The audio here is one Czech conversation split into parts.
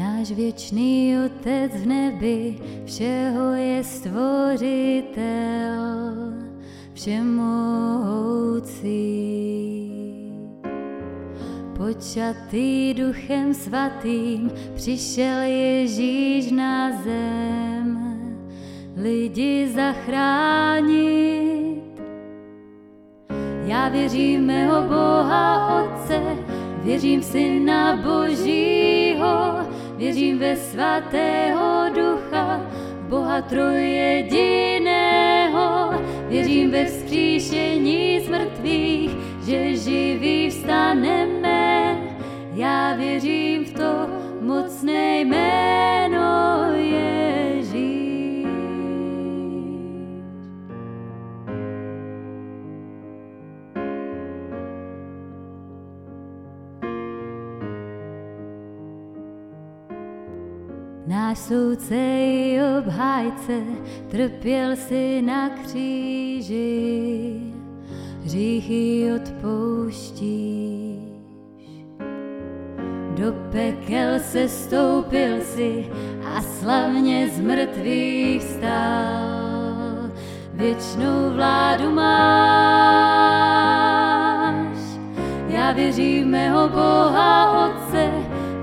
Náš věčný Otec v nebi všeho je stvořitel, všemohoucí. Počatý duchem svatým přišel Ježíš na zem, lidi zachránit. Já věřím mého Boha Otce, věřím Syna Božího, věřím ve svatého ducha, Boha trojjediného, věřím ve vzkříšení z mrtvých, že živý vstaneme. Já věřím v to mocné jméno Náš soudce i obhájce trpěl si na kříži, hříchy odpouštíš. Do pekel se stoupil si a slavně z mrtvých vstal. Věčnou vládu máš. Já věřím mého Boha Otce,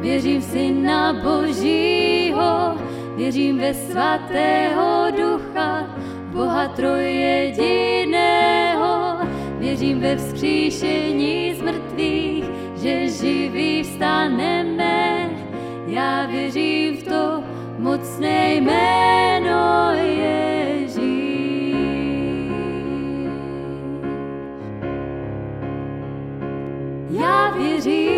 věřím v Syna Božího, věřím ve svatého Ducha, Boha trojjediného, věřím ve vzkříšení z mrtvých, že živí vstaneme. Já věřím v to mocné jméno Ježíš. Já věřím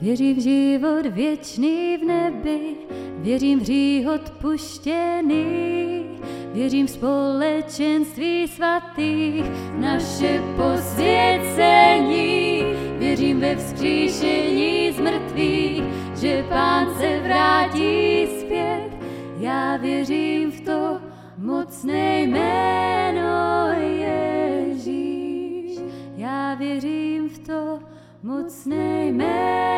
Věřím v život věčný v nebi, věřím v hřích odpuštěný, věřím v společenství svatých, naše posvěcení, věřím ve vzkříšení z mrtvých, že Pán se vrátí zpět. Já věřím v to mocné jméno Ježíš. Já věřím v to mocné jméno